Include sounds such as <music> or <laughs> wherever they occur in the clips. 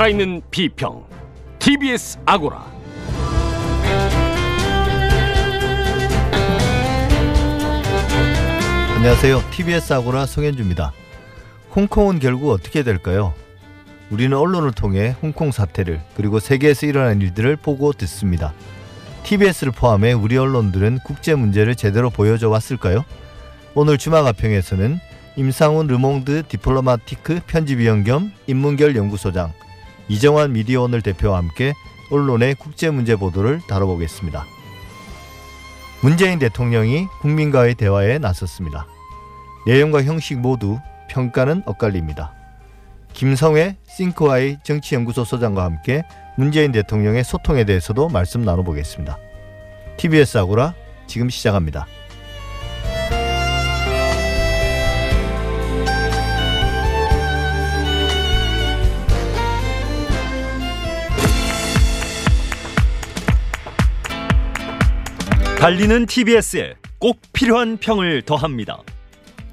살아있는 비평 TBS 아고라 안녕하세요. TBS 아고라 송현주입니다. 홍콩은 결국 어떻게 될까요? 우리는 언론을 통해 홍콩 사태를 그리고 세계에서 일어난 일들을 보고 듣습니다. TBS를 포함해 우리 언론들은 국제 문제를 제대로 보여줘 왔을까요? 오늘 주마가평에서는 임상훈 르몽드 디플로마티크 편집위원 겸 인문결 연구소장 이정환 미디어오늘 대표와 함께 언론의 국제 문제 보도를 다뤄보겠습니다. 문재인 대통령이 국민과의 대화에 나섰습니다. 내용과 형식 모두 평가는 엇갈립니다. 김성회 싱크와이 정치연구소 소장과 함께 문재인 대통령의 소통에 대해서도 말씀 나눠보겠습니다. TBS 아고라 지금 시작합니다. 달리는 TBS에 꼭 필요한 평을 더합니다.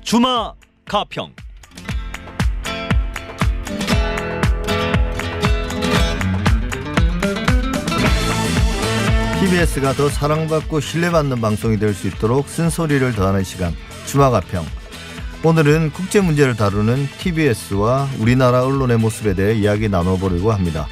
주마 가평. TBS가 더 사랑받고 신뢰받는 방송이 될 수 있도록 쓴소리를 더하는 시간 주마가편 오늘은 국제 문제를 다루는 TBS와 우리나라 언론의 모습에 대해 이야기 나눠보려고 합니다.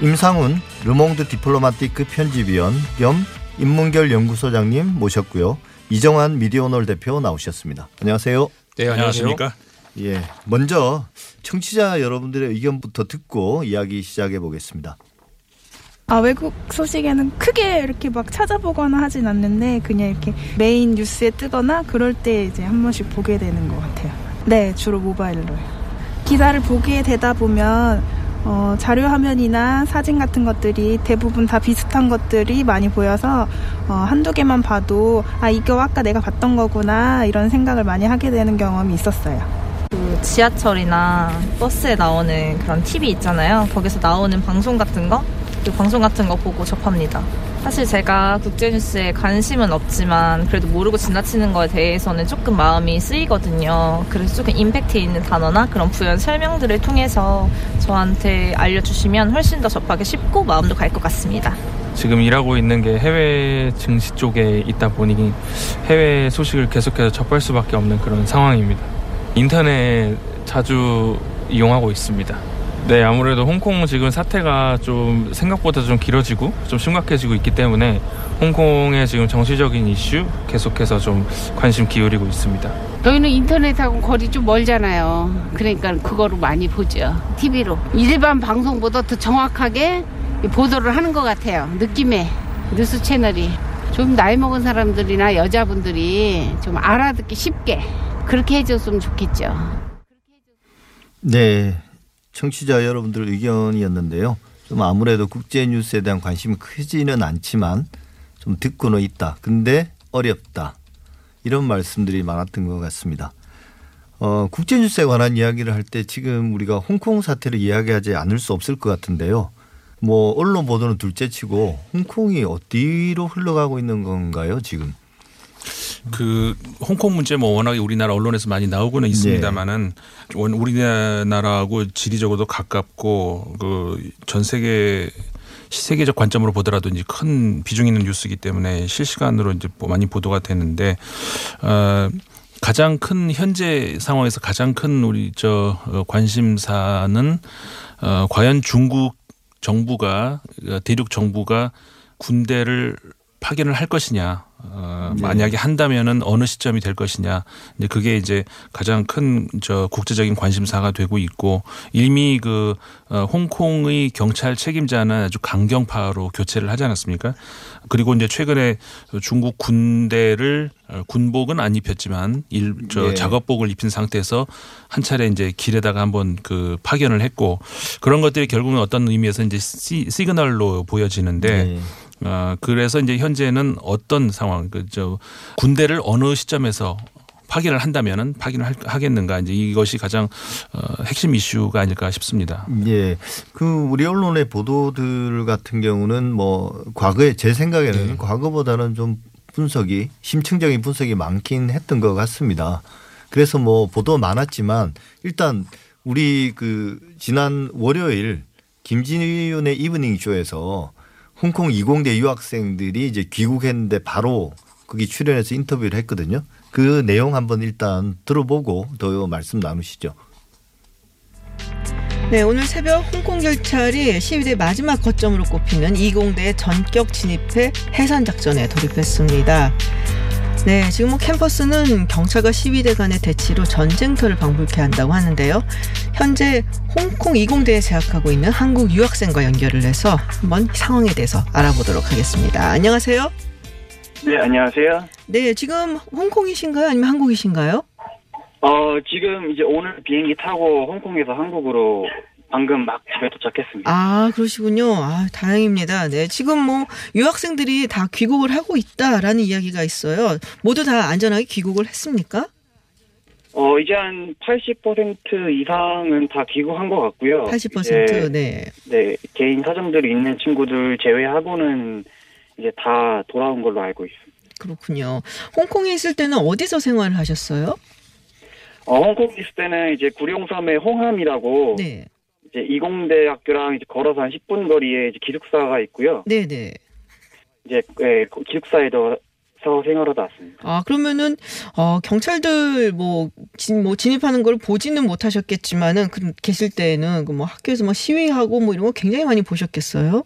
임상훈 르몽드 디플로마티크 편집위원 겸 인문결 연구소장님 모셨고요. 이정환 미디어오늘 대표 나오셨습니다. 안녕하세요. 네, 안녕하십니까? 예, 먼저 청취자 여러분들의 의견부터 듣고 이야기 시작해 보겠습니다. 아, 외국 소식에는 크게 이렇게 막 찾아보거나 하진 않는데 그냥 이렇게 메인 뉴스에 뜨거나 그럴 때 이제 한 번씩 보게 되는 것 같아요. 네, 주로 모바일로요. 기사를 보게 되다 보면 어, 자료 화면이나 사진 같은 것들이 대부분 다 비슷한 것들이 많이 보여서 어, 한두 개만 봐도 아 이거 아까 내가 봤던 거구나 이런 생각을 많이 하게 되는 경험이 있었어요. 그 지하철이나 버스에 나오는 그런 TV 있잖아요. 거기서 나오는 방송 같은 거, 그 방송 같은 거 보고 접합니다. 사실 제가 국제뉴스에 관심은 없지만 그래도 모르고 지나치는 거에 대해서는 조금 마음이 쓰이거든요. 그래서 조금 임팩트 있는 단어나 그런 부연 설명들을 통해서 저한테 알려주시면 훨씬 더 접하기 쉽고 마음도 갈 것 같습니다. 지금 일하고 있는 게 해외 증시 쪽에 있다 보니 해외 소식을 계속해서 접할 수밖에 없는 그런 상황입니다. 인터넷 자주 이용하고 있습니다. 네, 아무래도 홍콩 지금 사태가 좀 생각보다 좀 길어지고 좀 심각해지고 있기 때문에 홍콩의 지금 정치적인 이슈 계속해서 좀 관심 기울이고 있습니다. 저희는 인터넷하고 거리 좀 멀잖아요. 그러니까 그거로 많이 보죠. TV로. 일반 방송보다 더 정확하게 보도를 하는 것 같아요. 느낌에. 뉴스 채널이. 좀 나이 먹은 사람들이나 여자분들이 좀 알아듣기 쉽게 그렇게 해줬으면 좋겠죠. 네, 청취자 여러분들 의견이었는데요. 좀 아무래도 국제 뉴스에 대한 관심이 크지는 않지만 좀 듣고는 있다. 근데 어렵다. 이런 말씀들이 많았던 것 같습니다. 어, 국제 뉴스에 관한 이야기를 할 때 지금 우리가 홍콩 사태를 이야기하지 않을 수 없을 것 같은데요. 뭐 언론 보도는 둘째치고 홍콩이 어디로 흘러가고 있는 건가요, 지금? 그 홍콩 문제 뭐 워낙에 우리나라 언론에서 많이 나오고는 있습니다만은 우리나라하고 지리적으로도 가깝고 그 전 세계 세계적 관점으로 보더라도 이제 큰 비중 있는 뉴스이기 때문에 실시간으로 이제 뭐 많이 보도가 되는데 어 가장 큰 현재 상황에서 가장 큰 우리 저 어, 관심사는 어 과연 중국 정부가 어, 대륙 정부가 군대를 파견을 할 것이냐 어, 네. 만약에 한다면은 어느 시점이 될 것이냐. 이제 그게 이제 가장 큰 저 국제적인 관심사가 되고 있고 이미 그 어, 홍콩의 경찰 책임자는 아주 강경파로 교체를 하지 않았습니까? 그리고 이제 최근에 중국 군대를 어, 군복은 안 입혔지만 일저 예. 작업복을 입힌 상태에서 한 차례 이제 길에다가 한번 그 파견을 했고 그런 것들이 결국은 어떤 의미에서 이제 시, 시그널로 보여지는데 네. 어, 그래서 이제 현재는 어떤 상황, 그, 저, 군대를 어느 시점에서 파견을 한다면은 할- 하겠는가 이제 이것이 가장 어, 핵심 이슈가 아닐까 싶습니다. 예. 그 우리 언론의 보도들 같은 경우는 뭐 과거에 제 생각에는 네. 과거보다는 좀 분석이 심층적인 분석이 많긴 했던 것 같습니다. 그래서 뭐 보도 많았지만 일단 우리 그 지난 월요일 김지윤의 이브닝 쇼에서 홍콩 이공대 유학생들이 이제 귀국했는데 바로 거기 출연해서 인터뷰를 했거든요. 그 내용 한번 일단 들어보고 더 말씀 나누시죠. 네, 오늘 새벽 홍콩 경찰이 시위대 마지막 거점으로 꼽히는 이공대 전격 진입해 해산 작전에 돌입했습니다. 네, 지금 뭐 캠퍼스는 경찰과 시위대 간의 대치로 전쟁터를 방불케 한다고 하는데요. 현재 홍콩 이공대에 재학하고 있는 한국 유학생과 연결을 해서 한번 상황에 대해서 알아보도록 하겠습니다. 안녕하세요. 네, 안녕하세요. 네, 지금 홍콩이신가요? 아니면 한국이신가요? 어, 지금 이제 오늘 비행기 타고 홍콩에서 한국으로 방금 막 집에 도착했습니다. 아, 그러시군요. 아, 다행입니다. 네. 지금 뭐 유학생들이 다 귀국을 하고 있다라는 이야기가 있어요. 모두 다 안전하게 귀국을 했습니까? 어, 이제 한 80% 이상은 다 귀국한 것 같고요. 80% 이제, 네. 네, 개인 사정들이 있는 친구들 제외하고는 이제 다 돌아온 걸로 알고 있습니다. 그렇군요. 홍콩에 있을 때는 어디서 생활을 하셨어요? 어, 홍콩에 있을 때는 이제 구룡섬의 홍함이라고 네. 이제 이공대 학교랑 이제 걸어서 한 10분 거리에 이제 기숙사가 있고요. 네, 네. 이제 예, 기숙사에서 생활하다 왔습니다. 아, 그러면은 어, 경찰들 뭐, 진, 뭐 진입하는 걸 보지는 못하셨겠지만은 그 계실 때는 그 뭐 학교에서 뭐 시위하고 뭐 이런 거 굉장히 많이 보셨겠어요?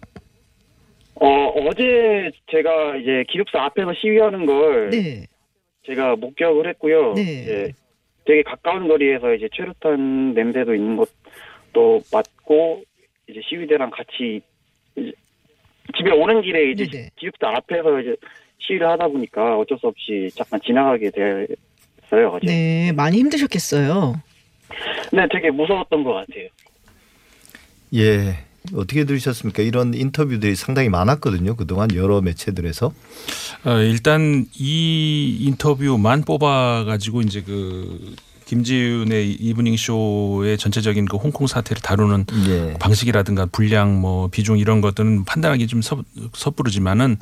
어, 어제 제가 이제 기숙사 앞에서 시위하는 걸 네. 제가 목격을 했고요. 네. 되게 가까운 거리에서 이제 최루탄 냄새도 있는 것 도 맡고 이제 시위대랑 같이 이제 집에 오는 길에 이제 네네. 기숙사 앞에서 이제 시위를 하다 보니까 어쩔 수 없이 잠깐 지나가게 됐어요. 어제. 네, 많이 힘드셨겠어요. 네, 되게 무서웠던 것 같아요. 예. 어떻게 들으셨습니까? 이런 인터뷰들이 상당히 많았거든요. 그동안 여러 매체들에서. 어, 일단 이 인터뷰만 뽑아가지고 이제 그 김지윤의 이브닝 쇼의 전체적인 그 홍콩 사태를 다루는 예. 방식이라든가 분량 뭐 비중 이런 것들은 판단하기 좀 섣, 섣부르지만은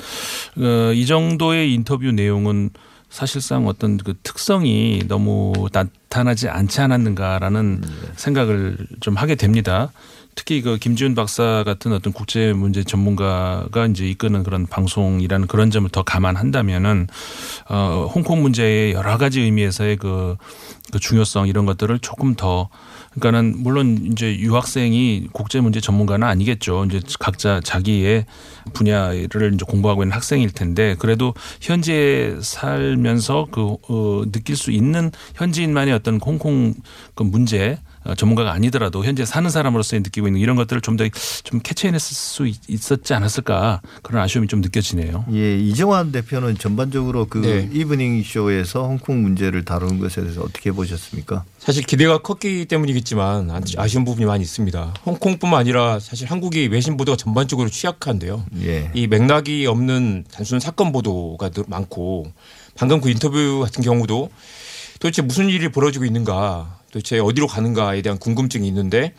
어, 이 정도의 인터뷰 내용은 사실상 어떤 그 특성이 너무 나타나지 않지 않았는가라는 생각을 좀 하게 됩니다. 특히 그 김지윤 박사 같은 어떤 국제 문제 전문가가 이제 이끄는 그런 방송이라는 그런 점을 더 감안한다면은 어 홍콩 문제의 여러 가지 의미에서의 그, 그 중요성 이런 것들을 조금 더 그러니까는 물론 이제 유학생이 국제 문제 전문가는 아니겠죠. 이제 각자 자기의 분야를 이제 공부하고 있는 학생일 텐데 그래도 현지에 살면서 그 어, 느낄 수 있는 현지인만의 어떤 홍콩 그 문제 어, 전문가가 아니더라도 현재 사는 사람으로서 느끼고 있는 이런 것들을 좀 더좀 캐치해냈을 수 있- 있었지 않았을까 그런 아쉬움이 좀 느껴지네요. 예, 이정환 대표는 전반적으로 그 네. 이브닝 쇼에서 홍콩 문제를 다루는 것에 대해서 어떻게 보셨습니까? 사실 기대가 컸기 때문이겠지만 아- 아쉬운 부분이 많이 있습니다. 홍콩뿐만 아니라 사실 한국이 외신 보도가 전반적으로 취약한데요. 예. 이 맥락이 없는 단순 사건 보도가 늘 많고 방금 그 인터뷰 같은 경우도 도대체 무슨 일이 벌어지고 있는가 도대체 어디로 가는가에 대한 궁금증이 있는데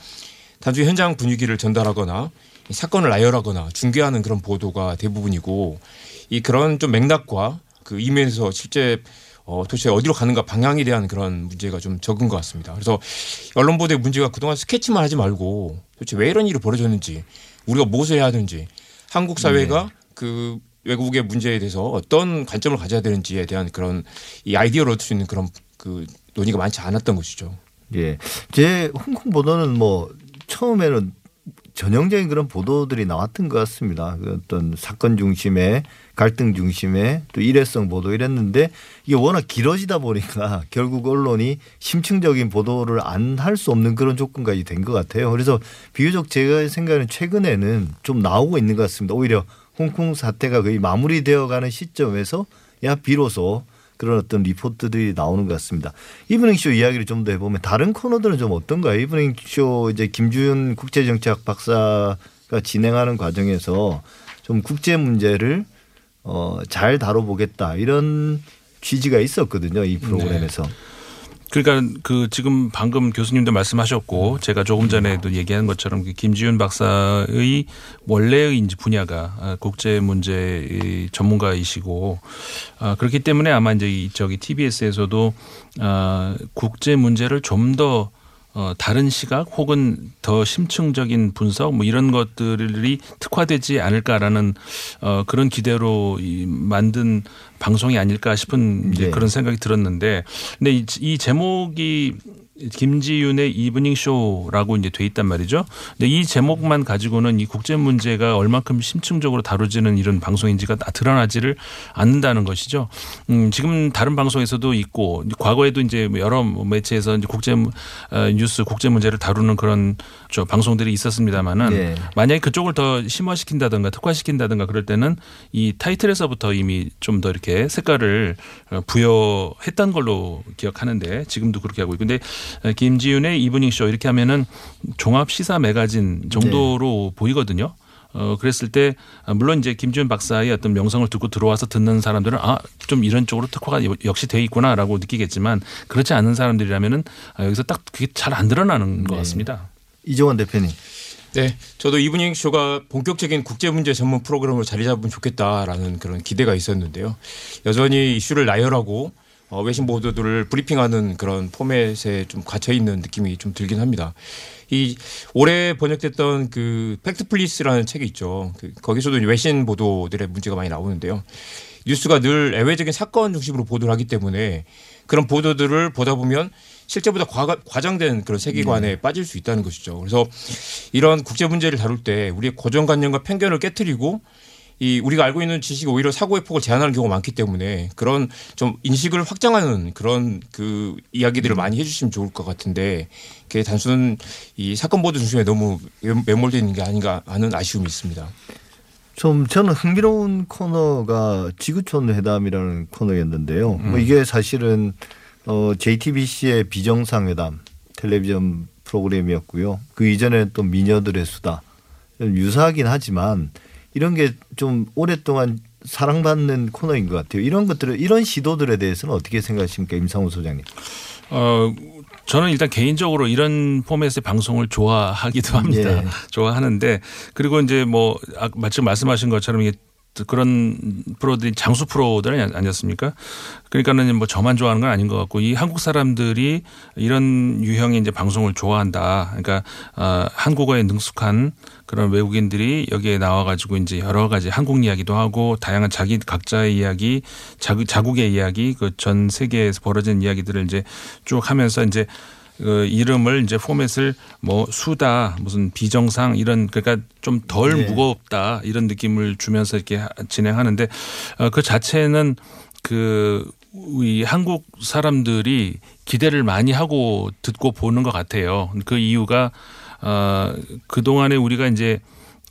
단순히 현장 분위기를 전달하거나 이 사건을 나열하거나 중계하는 그런 보도가 대부분이고 이 그런 좀 맥락과 그 이면에서 실제 어, 도대체 어디로 가는가 방향에 대한 그런 문제가 좀 적은 것 같습니다. 그래서 언론 보도의 문제가 그동안 스케치만 하지 말고 도대체 왜 이런 일이 벌어졌는지 우리가 무엇을 해야 하는지 한국 사회가 그 외국의 문제에 대해서 어떤 관점을 가져야 되는지에 대한 그런 이 아이디어를 얻을 수 있는 그런 그 논의가 많지 않았던 것이죠. 예. 제 홍콩 보도는 뭐 처음에는 전형적인 그런 보도들이 나왔던 것 같습니다. 그 어떤 사건 중심에 갈등 중심에 또 일회성 보도 이랬는데 이게 워낙 길어지다 보니까 <laughs> 결국 언론이 심층적인 보도를 안 할 수 없는 그런 조건까지 된 것 같아요. 그래서 비교적 제가 생각하는 최근에는 좀 나오고 있는 것 같습니다. 오히려 홍콩 사태가 거의 마무리되어 가는 시점에서 야 비로소 그런 어떤 리포트들이 나오는 것 같습니다. 이브닝 쇼 이야기를 좀 더 해보면 다른 코너들은 좀 어떤가요? 이브닝 쇼 이제 김지윤 국제정치학 박사가 진행하는 과정에서 좀 국제 문제를 어, 잘 다뤄보겠다 이런 취지가 있었거든요. 이 프로그램에서. 그러니까 그 지금 방금 교수님도 말씀하셨고 제가 조금 전에도 얘기한 것처럼 그 김지윤 박사의 원래의 이제 분야가 아, 국제 문제 전문가이시고 아, 그렇기 때문에 아마 이제 이 저기 TBS에서도 아, 국제 문제를 좀더 어, 다른 시각 혹은 더 심층적인 분석 뭐 이런 것들이 특화되지 않을까라는 어, 그런 기대로 이 만든 방송이 아닐까 싶은 이제 네. 그런 생각이 들었는데 근데 이, 이 제목이 김지윤의 이브닝 쇼라고 이제 돼 있단 말이죠. 근데 이 제목만 가지고는 이 국제 문제가 얼만큼 심층적으로 다뤄지는 이런 방송인지가 다 드러나지를 않는다는 것이죠. 음, 지금 다른 방송에서도 있고 과거에도 이제 여러 매체에서 이제 국제 어, 뉴스 국제 문제를 다루는 그런 저 방송들이 있었습니다만은 네. 만약에 그쪽을 더 심화시킨다든가 특화시킨다든가 그럴 때는 이 타이틀에서부터 이미 좀 더 이렇게 색깔을 어, 부여했던 걸로 기억하는데 지금도 그렇게 하고 있고 근데 어, 김지윤의 이브닝 쇼 이렇게 하면은 종합 시사 매거진 정도로 보이거든요. 어 그랬을 때 아, 물론 이제 김지윤 박사의 어떤 명성을 듣고 들어와서 듣는 사람들은 아 좀 이런 쪽으로 특화가 여- 역시 돼 있구나라고 느끼겠지만 그렇지 않은 사람들이라면은 아, 여기서 딱 그게 잘 안 드러나는 것 같습니다. 이종원 대표님. 네, 저도 이브닝 쇼가 본격적인 국제 문제 전문 프로그램으로 자리 잡으면 좋겠다라는 그런 기대가 있었는데요. 여전히 이슈를 나열하고 어, 외신 보도들을 브리핑하는 그런 포맷에 좀 갇혀 있는 느낌이 좀 들긴 합니다. 이 올해 번역됐던 그 Factfulness라는 책이 있죠. 그 거기서도 외신 보도들의 문제가 많이 나오는데요. 뉴스가 늘 애외적인 사건 중심으로 보도를 하기 때문에 그런 보도들을 보다 보면 실제보다 과, 과장된 그런 세계관에 빠질 수 있다는 것이죠. 그래서 이런 국제 문제를 다룰 때 우리의 고정관념과 편견을 깨뜨리고 이 우리가 알고 있는 지식이 오히려 사고의 폭을 제한하는 경우가 많기 때문에 그런 좀 인식을 확장하는 그런 그 이야기들을 많이 해주시면 좋을 것 같은데 그게 단순 이 사건 보도 중심에 너무 매몰되어 있는 게 아닌가 하는 아쉬움이 있습니다. 좀 저는 흥미로운 코너가 지구촌 회담이라는 코너였는데요. 뭐 이게 사실은 어 JTBC의 비정상회담 텔레비전 프로그램이었고요. 그 이전에 또 미녀들의 수다 좀 유사하긴 하지만 이런 게 좀 오랫동안 사랑받는 코너인 것 같아요. 이런 것들을 이런 시도들에 대해서는 어떻게 생각하십니까, 임상훈 소장님? 어 저는 일단 개인적으로 이런 포맷의 방송을 좋아하기도 합니다. 예. <laughs> 좋아하는데 그리고 이제 뭐 아, 마침 말씀하신 것처럼 이게 그런 프로들이 장수 프로들 아니- 아니었습니까? 그러니까는 뭐 저만 좋아하는 건 아닌 것 같고 이 한국 사람들이 이런 유형의 이제 방송을 좋아한다. 그러니까 어, 한국어에 능숙한 그런 외국인들이 여기에 나와가지고 이제 여러 가지 한국 이야기도 하고 다양한 자기 각자의 이야기, 자국, 자국의 이야기, 그 전 세계에서 벌어진 이야기들을 이제 쭉 하면서 이제 그 이름을 이제 포맷을 뭐 수다 무슨 비정상 이런 그러니까 좀덜 네. 무겁다 이런 느낌을 주면서 이렇게 하- 진행하는데 어, 그 자체는 그 우리 한국 사람들이 기대를 많이 하고 듣고 보는 것 같아요. 그 이유가 어, 그 동안에 우리가 이제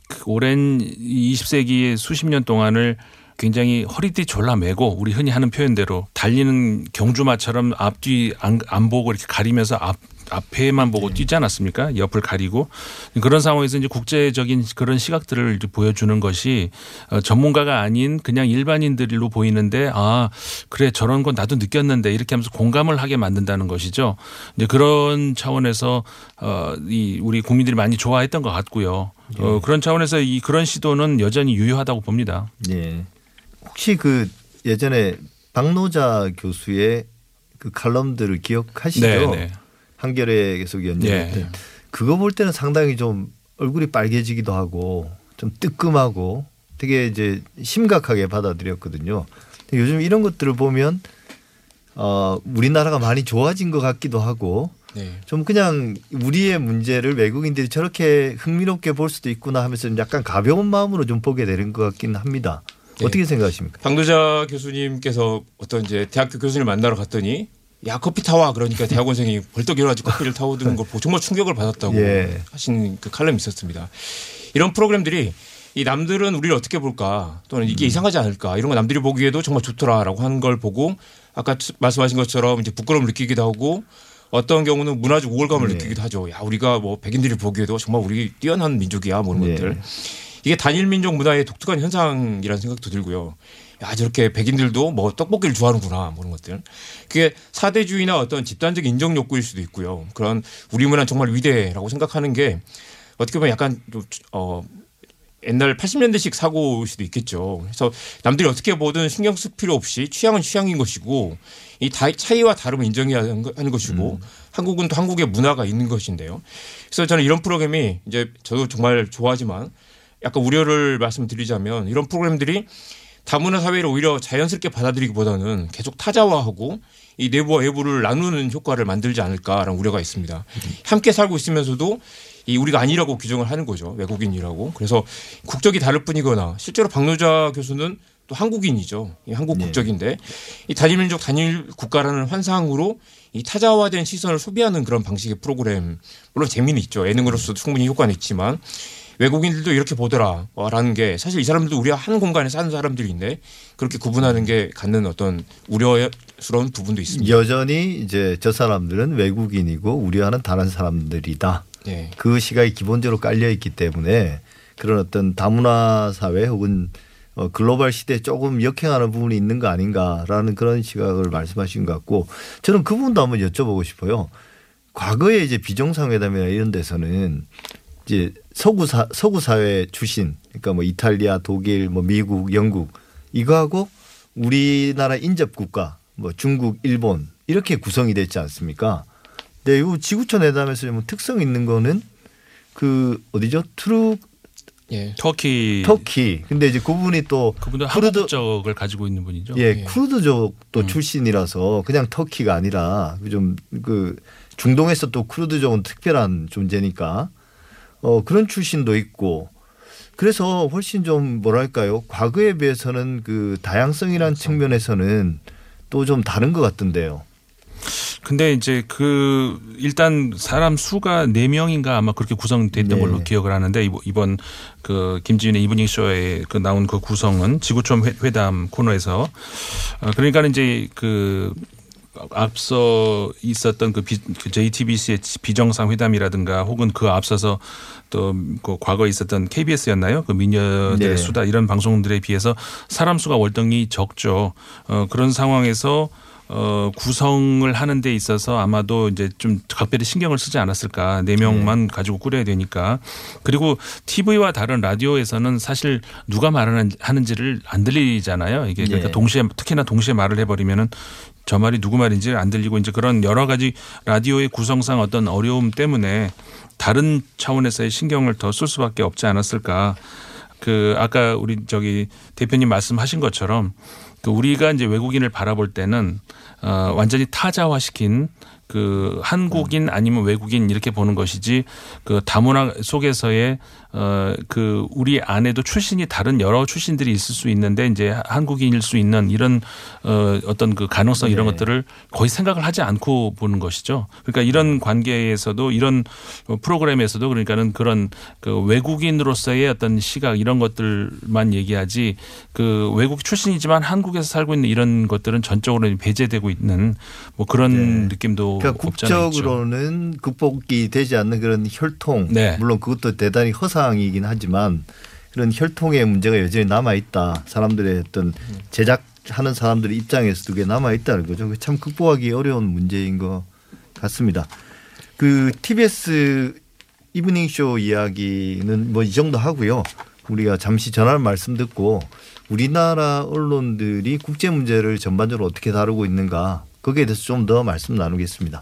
그 오랜 20세기의 수십 년 동안을 굉장히 허리띠 졸라매고 우리 흔히 하는 표현대로 달리는 경주마처럼 앞뒤 안, 안 보고 이렇게 가리면서 앞 앞에만 보고 뛰지 않았습니까? 옆을 가리고 그런 상황에서 이제 국제적인 그런 시각들을 보여주는 것이 어, 전문가가 아닌 그냥 일반인들로 보이는데 아 그래 저런 건 나도 느꼈는데 이렇게 하면서 공감을 하게 만든다는 것이죠. 이제 그런 차원에서 어이 우리 국민들이 많이 좋아했던 것 같고요. 어 그런 차원에서 이 그런 시도는 여전히 유효하다고 봅니다. 예. 혹시 그 예전에 박노자 교수의 그 칼럼들을 기억하시죠? 네, 네. 한겨레 계속 연재했던 예. 그거 볼 때는 상당히 좀 얼굴이 빨개지기도 하고 좀 뜨끔하고 되게 이제 심각하게 받아들였거든요. 요즘 이런 것들을 보면 어 우리나라가 많이 좋아진 것 같기도 하고 네. 좀 그냥 우리의 문제를 외국인들이 저렇게 흥미롭게 볼 수도 있구나 하면서 좀 약간 가벼운 마음으로 좀 보게 되는 것 같긴 합니다. 네. 어떻게 생각하십니까? 박노자 교수님께서 어떤 이제 대학교 교수님을 만나러 갔더니 야 커피 타와 그러니까 대학원생이 벌떡 일어나서 커피를 타오드는 걸 보고 정말 충격을 받았다고 예. 하신 그 칼럼이 있었습니다. 이런 프로그램들이 이 남들은 우리를 어떻게 볼까 또는 이게 이상하지 않을까 이런 거 남들이 보기에도 정말 좋더라라고 하는 걸 보고 아까 말씀하신 것처럼 이제 부끄러움을 느끼기도 하고 어떤 경우는 문화적 우월감을 네. 느끼기도 하죠. 야 우리가 뭐 백인들이 보기에도 정말 우리 뛰어난 민족이야 뭐 이런 네. 것들. 이게 단일 민족 문화의 독특한 현상이라는 생각도 들고요. 야 저렇게 백인들도 뭐 떡볶이를 좋아하는구나 뭐 이런 것들. 그게 사대주의나 어떤 집단적 인정 욕구일 수도 있고요. 그런 우리 문화 는 정말 위대라고 생각하는 게 어떻게 보면 약간 좀, 어 옛날 80년대식 사고일 수도 있겠죠. 그래서 남들이 어떻게 보든 신경 쓸 필요 없이 취향은 취향인 것이고 이 다- 차이와 다름을 인정해야 하는 것이고 한국은 또 한국의 문화가 있는 것인데요. 그래서 저는 이런 프로그램이 이제 저도 정말 좋아하지만 약간 우려를 말씀드리자면 이런 프로그램들이 다문화 사회를 오히려 자연스럽게 받아들이기보다는 계속 타자화하고 이 내부와 외부를 나누는 효과를 만들지 않을까라는 우려가 있습니다. 함께 살고 있으면서도 이 우리가 아니라고 규정을 하는 거죠. 외국인이라고. 그래서 국적이 다를 뿐이거나 실제로 박노자 교수는 또 한국인이죠. 이 한국 국적인데 이 단일 민족 단일 국가라는 환상으로 이 타자화된 시선을 소비하는 그런 방식의 프로그램 물론 재미는 있죠. 예능으로서 충분히 효과는 있지만 외국인들도 이렇게 보더라라는 게 사실 이 사람들도 우리가 한 공간에 사는 사람들인데 그렇게 구분하는 게 갖는 어떤 우려스러운 부분도 있습니다. 여전히 이제 저 사람들은 외국인이고 우리와는 다른 사람들이다. 네. 그 시각이 기본적으로 깔려 있기 때문에 그런 어떤 다문화 사회 혹은 어, 글로벌 시대에 조금 역행하는 부분이 있는 거 아닌가라는 그런 시각을 말씀하신 것 같고 저는 그 부분도 한번 여쭤보고 싶어요. 과거에 이제 비정상회담이나 이런 데서는 이제 서구 사 서구 사회 출신 그러니까 뭐 이탈리아, 독일, 뭐 미국, 영국 이거하고 우리나라 인접 국가 뭐 중국, 일본 이렇게 구성이 됐지 않습니까? 근데 이 지구촌 회담에서 좀 특성 있는 거는 그 어디죠? 투르 예. 터키 터키. 근데 이제 그분이 또 그분도 쿠르드- 한국 국적을 가지고 있는 분이죠. 예, 쿠르드족도 음. 출신이라서 그냥 터키가 아니라 좀 그 중동에서 또 쿠르드족은 특별한 존재니까 어 그런 출신도 있고 그래서 훨씬 좀 뭐랄까요 과거에 비해서는 그 다양성이라는 측면에서는 또 좀 다른 것 같던데요. 근데 이제 그 일단 사람 수가 네 명인가 아마 그렇게 구성됐던 네. 걸로 기억을 하는데 이번- 그 김지윤의 이브닝 쇼에 그 나온 그 구성은 지구촌 회- 회담 코너에서 어, 그러니까 이제 그 앞서 있었던 그, 비, 그 JTBC의 비정상 회담이라든가 혹은 그 앞서서 또 그 과거에 있었던 KBS였나요? 그 미녀들의 네. 수다 이런 방송들에 비해서 사람 수가 월등히 적죠. 어, 그런 상황에서 어, 구성을 하는 데 있어서 아마도 이제 좀 각별히 신경을 쓰지 않았을까. 네 명만 가지고 꾸려야 되니까. 그리고 TV와 다른 라디오에서는 사실 누가 말하는 하는지를 안 들리잖아요. 이게 그러니까 예. 동시에 특히나 동시에 말을 해버리면은 저 말이 누구 말인지 안 들리고 이제 그런 여러 가지 라디오의 구성상 어떤 어려움 때문에 다른 차원에서의 신경을 더 쓸 수밖에 없지 않았을까. 그 아까 우리 저기 대표님 말씀하신 것처럼 그 우리가 이제 외국인을 바라볼 때는 어 완전히 타자화시킨 그 한국인 아니면 외국인 이렇게 보는 것이지 그 다문화 속에서의 어그 우리 안에도 출신이 다른 여러 출신들이 있을 수 있는데 이제 한국인일 수 있는 이런 어 어떤 그 가능성 이런 네. 것들을 거의 생각을 하지 않고 보는 것이죠. 그러니까 이런 관계에서도 이런 어, 프로그램에서도 그러니까는 그런 그 외국인으로서의 어떤 시각 이런 것들만 얘기하지 그 외국 출신이지만 한국에서 살고 있는 이런 것들은 전적으로 배제되고 있는 뭐 그런 느낌도 그러니까. 국적으로는 극복이 되지 않는 그런 혈통 네. 물론 그것도 대단히 허상이긴 하지만 그런 혈통의 문제가 여전히 남아 있다. 사람들의 어떤 제작하는 사람들의 입장에서도 그게 남아 있다는 거죠. 참 극복하기 어려운 문제인 것 같습니다. 그 TBS 이브닝 쇼 이야기는 뭐 이 정도 하고요. 우리가 잠시 전하는 말씀 듣고 우리나라 언론들이 국제 문제를 전반적으로 어떻게 다루고 있는가 거기에 대해서 좀 더 말씀 나누겠습니다.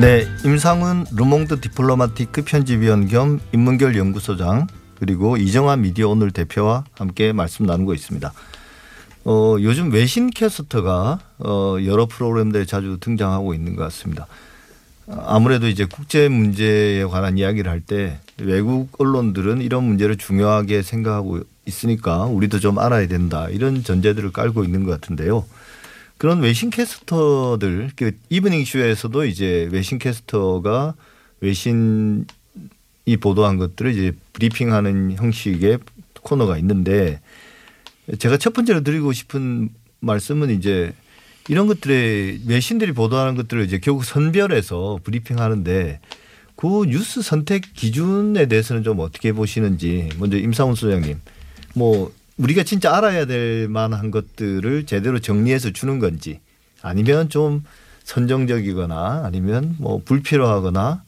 네, 임상훈 르몽드 디플로마티크 편집위원 겸 인문결 연구소장 그리고 이정환 미디어 오늘 대표와 함께 말씀 나누고 있습니다. 어, 요즘 외신 캐스터가 어, 여러 프로그램들에 자주 등장하고 있는 것 같습니다. 아무래도 이제 국제 문제에 관한 이야기를 할 때 외국 언론들은 이런 문제를 중요하게 생각하고 있으니까 우리도 좀 알아야 된다 이런 전제들을 깔고 있는 것 같은데요. 그런 외신 캐스터들 그 이브닝 쇼에서도 이제 외신 캐스터가 외신이 보도한 것들을 이제 브리핑하는 형식의 코너가 있는데 제가 첫 번째로 드리고 싶은 말씀은 이제 이런 것들에 외신들이 보도하는 것들을 이제 결국 선별해서 브리핑하는데 그 뉴스 선택 기준에 대해서는 좀 어떻게 보시는지 먼저 임상훈 소장님. 뭐 우리가 진짜 알아야 될 만한 것들을 제대로 정리해서 주는 건지 아니면 좀 선정적이거나 아니면 뭐 불필요하거나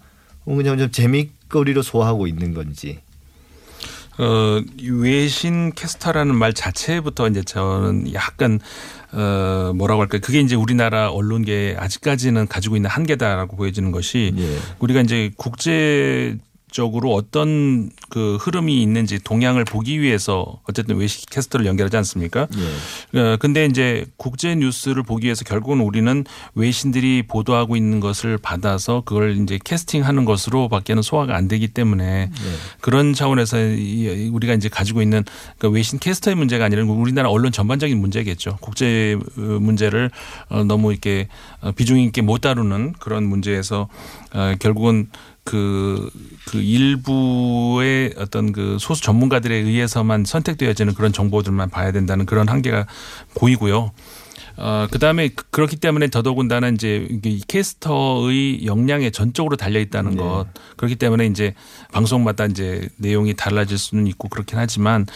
그냥 좀 재미거리로 소화하고 있는 건지 어, 외신 캐스터라는 말 자체부터 이제 저는 약간 어, 뭐라고 할까요. 그게 이제 우리나라 언론계 아직까지는 가지고 있는 한계다라고 보여지는 것이 예. 우리가 이제 국제 적으로 어떤 그 흐름이 있는지 동향을 보기 위해서 어쨌든 외신 캐스터를 연결하지 않습니까? 예. 어, 근데 이제 국제 뉴스를 보기 위해서 결국은 우리는 외신들이 보도하고 있는 것을 받아서 그걸 이제 캐스팅하는 것으로 밖에는 소화가 안 되기 때문에 그런 차원에서 이- 우리가 이제 가지고 있는 그러니까 외신 캐스터의 문제가 아니라 우리나라 언론 전반적인 문제겠죠. 국제 어, 문제를 어, 너무 이렇게 어, 비중 있게 못 다루는 그런 문제에서 어, 결국은 그, 그 일부의 어떤 그 소수 전문가들에 의해서만 선택되어지는 그런 정보들만 봐야 된다는 그런 한계가 보이고요. 어, 그 다음에 그렇기 때문에 더더군다나 이제 캐스터의 역량에 전적으로 달려 있다는 것. 그렇기 때문에 이제 방송마다 이제 내용이 달라질 수는 있고 그렇긴 하지만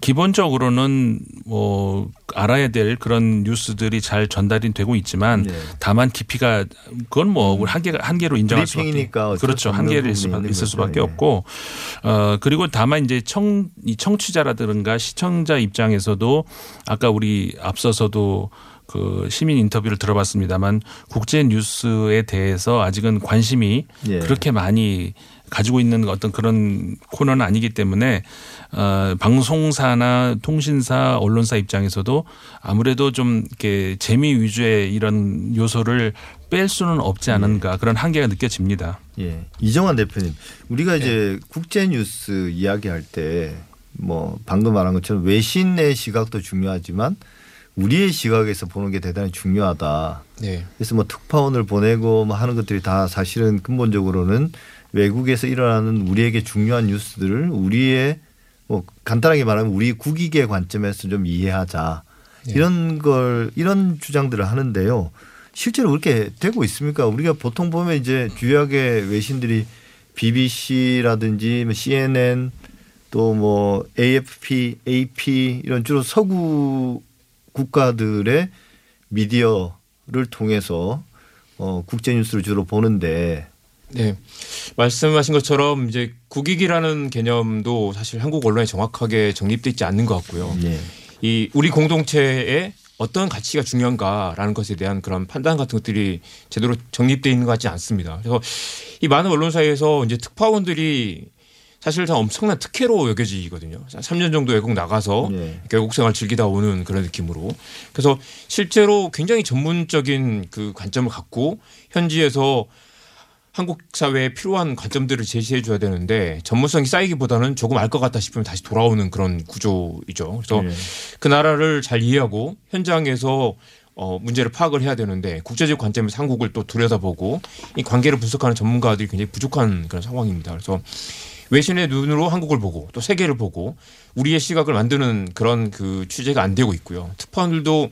기본적으로는 뭐 알아야 될 그런 뉴스들이 잘 전달이 되고 있지만 네. 다만 깊이가 그건 뭐 한계가 한계로 인정할 수밖에 그렇죠 한계를 있을, 있을. 수밖에 예. 없고 어 그리고 다만 이제 청 이 청취자라든가 시청자 입장에서도 아까 우리 앞서서도 그 시민 인터뷰를 들어봤습니다만 국제 뉴스에 대해서 아직은 관심이 예. 그렇게 많이 가지고 있는 어떤 그런 코너는 아니기 때문에 어 방송사나 통신사 언론사 입장에서도 아무래도 좀 이렇게 재미 위주의 이런 요소를 뺄 수는 없지 않은가 그런 한계가 느껴집니다. 예. 이정환 대표님, 우리가 네. 이제 국제 뉴스 이야기할 때 뭐 방금 말한 것처럼 외신의 시각도 중요하지만 우리의 시각에서 보는 게 대단히 중요하다. 네. 그래서 뭐 특파원을 보내고 뭐 하는 것들이 다 사실은 근본적으로는 외국에서 일어나는 우리에게 중요한 뉴스들을 우리의 뭐 간단하게 말하면 우리 국익의 관점에서 좀 이해하자. 네. 이런 걸 이런 주장들을 하는데요. 실제로 그렇게 되고 있습니까? 우리가 보통 보면 이제 주요하게 외신들이 BBC라든지 뭐 CNN 또 뭐 AFP, AP 이런 주로 서구 국가들의 미디어를 통해서 어 국제 뉴스를 주로 보는데 네. 말씀하신 것처럼 이제 국익이라는 개념도 사실 한국 언론에 정확하게 정립돼 있지 않는 것 같고요. 예. 이 우리 공동체에 어떤 가치가 중요한가라는 것에 대한 그런 판단 같은 것들이 제대로 정립돼 있는 것 같지 않습니다. 그래서 이 많은 언론사에서 이제 특파원들이 사실 다 엄청난 특혜로 여겨지거든요. 3년 정도 외국 나가서 예. 외국 생활 즐기다 오는 그런 느낌으로. 그래서 실제로 굉장히 전문적인 그 관점을 갖고 현지에서 한국 사회에 필요한 관점들을 제시해 줘야 되는데 전문성이 쌓이기보다는 조금 알 것 같다 싶으면 다시 돌아오는 그런 구조이죠. 그래서 예. 그 나라를 잘 이해하고 현장에서 어, 문제를 파악을 해야 되는데 국제적 관점에서 한국을 또 들여다보고 이 관계를 분석하는 전문가들이 굉장히 부족한 그런 상황입니다. 그래서 외신의 눈으로 한국을 보고 또 세계를 보고 우리의 시각을 만드는 그런 그 취재가 안 되고 있고요. 특파원들도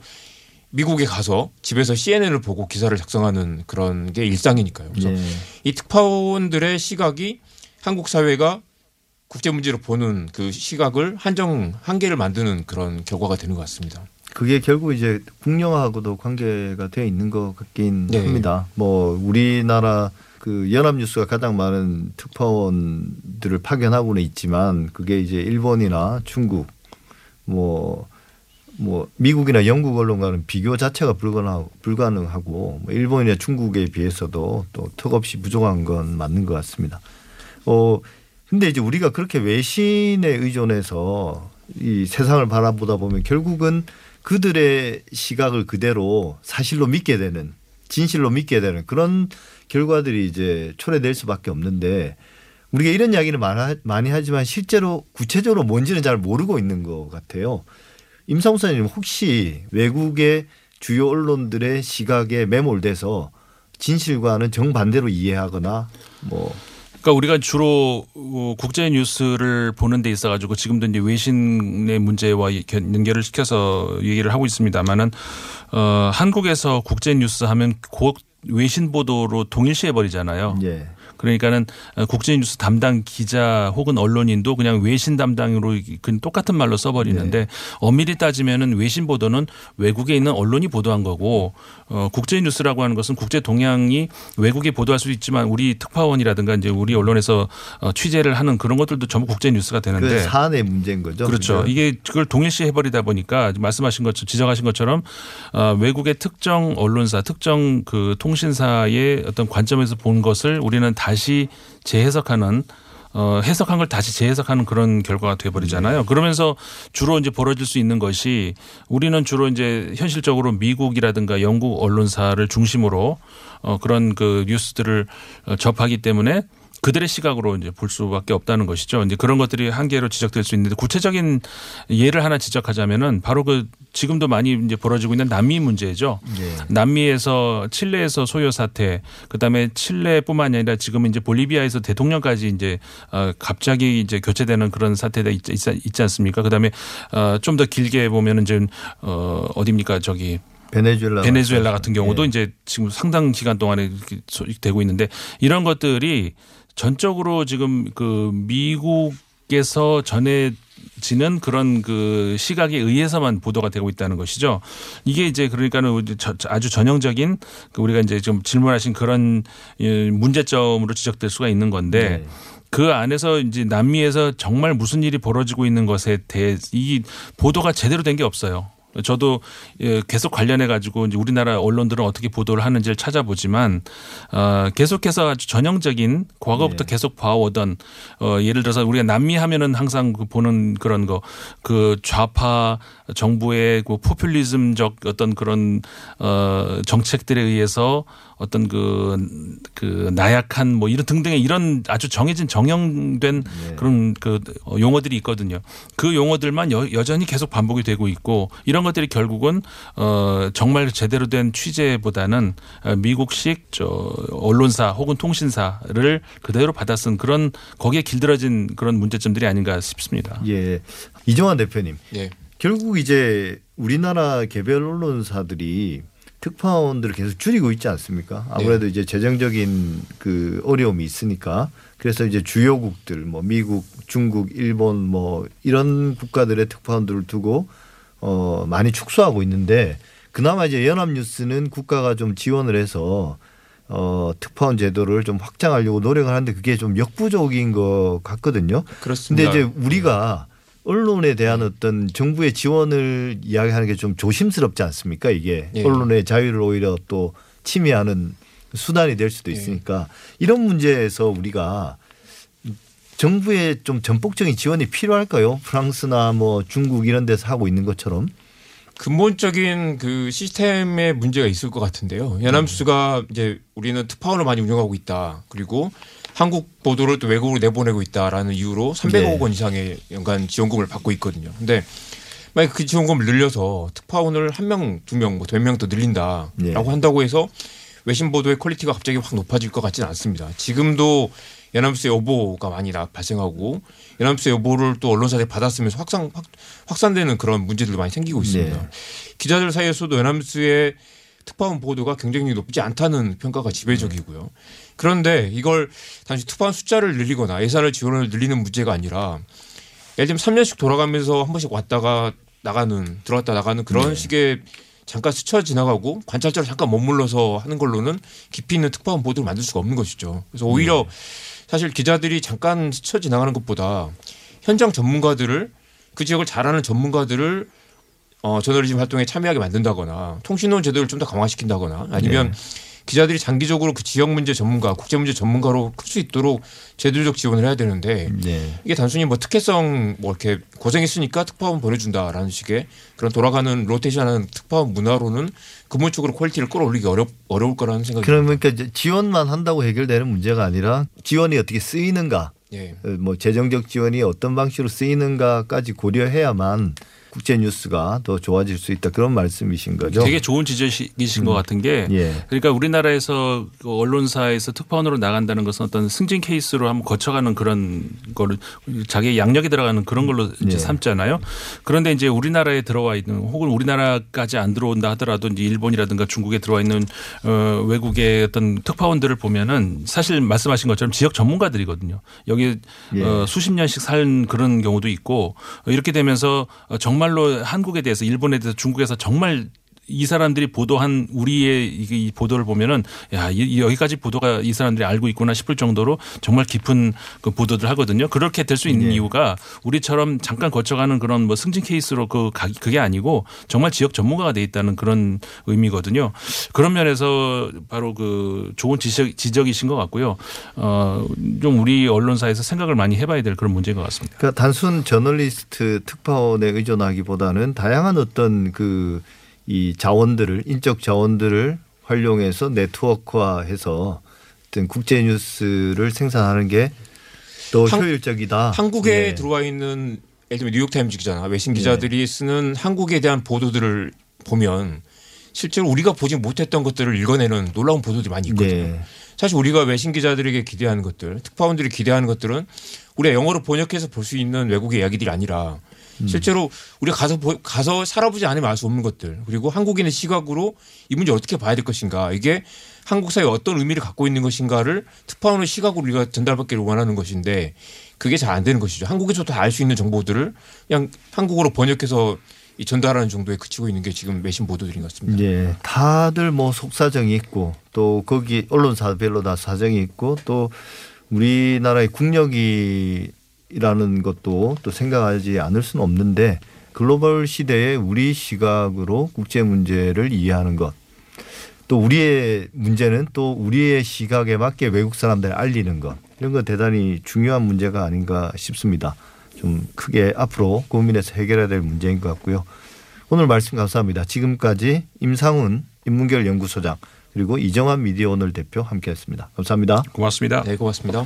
미국에 가서 집에서 CNN을 보고 기사를 작성하는 그런 게 일상이니까요. 그래서 예. 이 특파원들의 시각이 한국 사회가 국제 문제로 보는 그 시각을 한정 한계를 만드는 그런 결과가 되는 것 같습니다. 그게 결국 이제 국영하고도 관계가 되어 있는 것 같긴 네. 합니다. 뭐 우리나라 그 연합뉴스가 가장 많은 특파원들을 파견하고는 있지만 그게 이제 일본이나 중국 뭐뭐 미국이나 영국 언론과는 비교 자체가 불가능하고, 불가능하고 뭐 일본이나 중국에 비해서도 또 턱없이 부족한 건 맞는 것 같습니다. 어 근데 이제 우리가 그렇게 외신에 의존해서 이 세상을 바라보다 보면 결국은 그들의 시각을 그대로 사실로 믿게 되는 진실로 믿게 되는 그런 결과들이 이제 초래될 수밖에 없는데 우리가 이런 이야기를 많이 하지만 실제로 구체적으로 뭔지는 잘 모르고 있는 것 같아요. 임상우 선생님 혹시 외국의 주요 언론들의 시각에 매몰돼서 진실과는 정반대로 이해하거나 뭐 그러니까 우리가 주로 어, 국제 뉴스를 보는 데 있어 가지고 지금도 이제 외신의 문제와 연결을 시켜서 얘기를 하고 있습니다만은 어 한국에서 국제 뉴스 하면 곧 외신 보도로 동일시해 버리잖아요. 예. 그러니까는 국제뉴스 담당 기자 혹은 언론인도 그냥 외신 담당으로 그냥 똑같은 말로 써버리는데 네. 엄밀히 따지면은 외신 보도는 외국에 있는 언론이 보도한 거고 어, 국제뉴스라고 하는 것은 국제 동향이 외국에 보도할 수도 있지만 우리 특파원이라든가 이제 우리 언론에서 어, 취재를 하는 그런 것들도 전부 국제뉴스가 되는데 그 사안의 문제인 거죠. 그렇죠. 그죠? 이게 그걸 동일시 해버리다 보니까 말씀하신 것처럼 지적하신 것처럼 어, 외국의 특정 언론사, 특정 그 통신사의 어떤 관점에서 본 것을 우리는 다시 재해석하는 어, 해석한 걸 다시 재해석하는 그런 결과가 돼버리잖아요. 네. 그러면서 주로 이제 벌어질 수 있는 것이 우리는 주로 이제 현실적으로 미국이라든가 영국 언론사를 중심으로 어, 그런 그 뉴스들을 어, 접하기 때문에 그들의 시각으로 이제 볼 수밖에 없다는 것이죠. 이제 그런 것들이 한계로 지적될 수 있는데 구체적인 예를 하나 지적하자면은 바로 그 지금도 많이 이제 벌어지고 있는 남미 문제죠. 예. 남미에서 칠레에서 소요 사태, 그다음에 칠레뿐만이 아니라 지금 이제 볼리비아에서 대통령까지 이제 어 갑자기 이제 교체되는 그런 사태가 있, 있지 않습니까? 그다음에 어좀 더 길게 보면은 이제 어 어딥니까 저기 베네수엘라 베네수엘라 같은 경우도 예. 이제 지금 상당 기간 동안에 되고 있는데 이런 것들이 전적으로 지금 그 미국에서 전해 지는 그런 그 시각에 의해서만 보도가 되고 있다는 것이죠. 이게 이제 그러니까는 아주 전형적인 그 우리가 이제 좀 질문하신 그런 예, 문제점으로 지적될 수가 있는 건데 네. 그 안에서 이제 남미에서 정말 무슨 일이 벌어지고 있는 것에 대해 이 보도가 제대로 된 게 없어요. 저도 예, 계속 관련해 가지고 이제 우리나라 언론들은 어떻게 보도를 하는지를 찾아보지만 어 계속해서 아주 전형적인 과거부터 네. 계속 봐오던 어 예를 들어서 우리가 남미 하면은 항상 그 보는 그런 거 그 좌파 정부의 그 포퓰리즘적 어떤 그런 어 정책들에 의해서 어떤 그, 그 나약한 뭐 이런 등등의 이런 아주 정해진 정형된 네. 그런 그 용어들이 있거든요. 그 용어들만 여, 여전히 계속 반복이 되고 있고 이런 것들이 결국은 어 정말 제대로 된 취재보다는 어, 미국식 저 언론사 혹은 통신사를 그대로 받아 쓴 그런 거기에 길들어진 그런 문제점들이 아닌가 싶습니다. 예. 이정환 대표님. 예. 결국 이제 우리나라 개별 언론사들이 특파원들을 계속 줄이고 있지 않습니까? 아무래도 이제 재정적인 그 어려움이 있으니까 그래서 이제 주요국들 뭐 미국, 중국, 일본 뭐 이런 국가들의 특파원들을 두고 어 많이 축소하고 있는데 그나마 이제 연합뉴스는 국가가 좀 지원을 해서 어 특파원 제도를 좀 확장하려고 노력을 하는데 그게 좀 역부족인 것 같거든요. 그렇습니다. 근데 이제 우리가 언론에 대한 어떤 정부의 지원을 이야기하는 게 좀 조심스럽지 않습니까? 이게 예. 언론의 자유를 오히려 또 침해하는 수단이 될 수도 있으니까 이런 문제에서 우리가 정부의 좀 전폭적인 지원이 필요할까요? 프랑스나 뭐 중국 이런 데서 하고 있는 것처럼. 근본적인 그 시스템에 문제가 있을 것 같은데요. 연합뉴스가 이제 우리는 특파원을 많이 운영하고 있다. 그리고 한국 보도를 또 외국으로 내보내고 있다라는 이유로 300억 네. 원 이상의 연간 지원금을 받고 있거든요. 근데 만약 그 지원금을 늘려서 특파원을 한 명, 두 명, 뭐 몇 명 더 늘린다라고 네. 한다고 해서 외신 보도의 퀄리티가 갑자기 확 높아질 것 같지는 않습니다. 지금도 연합뉴스의 오보가 많이 나- 발생하고 연합수의 여보를 또 언론사들이 받았으면서 확산 확, 확산되는 그런 문제들도 많이 생기고 있습니다. 네. 기자들 사이에서도 연합수의 특파원 보도가 경쟁력이 높지 않다는 평가가 지배적이고요. 그런데 이걸 단지 특파원 숫자를 늘리거나 예산을 지원을 늘리는 문제가 아니라 예를 들면 3년씩 돌아가면서 한 번씩 왔다가 나가는 들어갔다 나가는 그런 네. 식의 잠깐 스쳐 지나가고 관찰자로 잠깐 머물러서 하는 걸로는 깊이 있는 특파원 보도를 만들 수가 없는 것이죠. 그래서 오히려 사실 기자들이 잠깐 스쳐 지나가는 것보다 현장 전문가들을 그 지역을 잘 아는 전문가들을 어, 저널리즘 활동에 참여하게 만든다거나 통신원 제도를 좀 더 강화시킨다거나 아니면 기자들이 장기적으로 그 지역 문제 전문가, 국제 문제 전문가로 클 수 있도록 제도적 지원을 해야 되는데 네. 이게 단순히 뭐 특혜성 뭐 이렇게 고생했으니까 특파원 보내준다라는 식의 그런 돌아가는 로테이션하는 특파원 문화로는 근본적으로 퀄리티를 끌어올리기 어렵 어려울 거라는 생각이 그러니까 이제 지원만 한다고 해결되는 문제가 아니라 지원이 어떻게 쓰이는가 예. 어, 뭐 재정적 지원이 어떤 방식으로 쓰이는가까지 고려해야만 국제 뉴스가 더 좋아질 수 있다 그런 말씀이신 거죠? 되게 좋은 지적이신 것 같은 게 예. 그러니까 우리나라에서 그 언론사에서 특파원으로 나간다는 것은 어떤 승진 케이스로 한번 거쳐가는 그런 거를 자기의 양력이 들어가는 그런 걸로 이제 예. 삼잖아요. 그런데 이제 우리나라에 들어와 있는 혹은 우리나라까지 안 들어온다 하더라도 이제 일본이라든가 중국에 들어와 있는 어 외국의 어떤 특파원들을 보면은 사실 말씀하신 것처럼 지역 전문가들이거든요. 여기 예. 어 수십 년씩 산 그런 경우도 있고 이렇게 되면서 어, 정말로 한국에 대해서 일본에 대해서 중국에서 정말 이 사람들이 보도한 우리의 이 보도를 보면은 야 이- 여기까지 보도가 이 사람들이 알고 있구나 싶을 정도로 정말 깊은 그 보도들 하거든요. 그렇게 될 수 있는 이유가 우리처럼 잠깐 거쳐가는 그런 뭐 승진 케이스로 그 가- 그게 아니고 정말 지역 전문가가 돼 있다는 그런 의미거든요. 그런 면에서 바로 그 좋은 지적, 지적이신 것 같고요. 어좀 우리 언론사에서 생각을 많이 해봐야 될 그런 문제인 것 같습니다. 그러니까 단순 저널리스트 특파원에 의존하기보다는 다양한 어떤 그 이 자원들을 인적 자원들을 활용해서 네트워크화해서 어떤 국제 뉴스를 생산하는 게더 한- 효율적이다. 한국에 예. 들어와 있는 예를 들면 뉴욕타임즈 기자나 외신 기자들이 쓰는 한국에 대한 보도들을 보면 실제로 우리가 보지 못했던 것들을 읽어내는 놀라운 보도들이 많이 있거든요. 예. 사실 우리가 외신 기자들에게 기대하는 것들, 특파원들이 기대하는 것들은 우리가 영어로 번역해서 볼 수 있는 외국의 이야기들이 아니라 실제로 우리가 가서 보- 가서 살아보지 않으면 알 수 없는 것들 그리고 한국인의 시각으로 이 문제 를 어떻게 봐야 될 것인가 이게 한국 사회에 어떤 의미를 갖고 있는 것인가를 특파원의 시각으로 우리가 전달받기를 원하는 것인데 그게 잘 안 되는 것이죠. 한국에서도 알 수 있는 정보들을 그냥 한국어로 번역해서 이 전달하는 정도에 그치고 있는 게 지금 외신 보도들인 것 같습니다. 예, 다들 뭐 속사정이 있고 또 거기 언론사별로 다 사정이 있고 또 우리나라의 국력이 라는 것도 또 생각하지 않을 수는 없는데 글로벌 시대에 우리 시각으로 국제 문제를 이해하는 것. 또 우리의 문제는 또 우리의 시각에 맞게 외국 사람들에 알리는 것. 이런 거 대단히 중요한 문제가 아닌가 싶습니다. 좀 크게 앞으로 고민해서 해결해야 될 문제인 것 같고요. 오늘 말씀 감사합니다. 지금까지 임상훈 인문결 연구소장 그리고 이정환 미디어 오늘 대표 함께했습니다. 감사합니다. 고맙습니다. 네, 고맙습니다.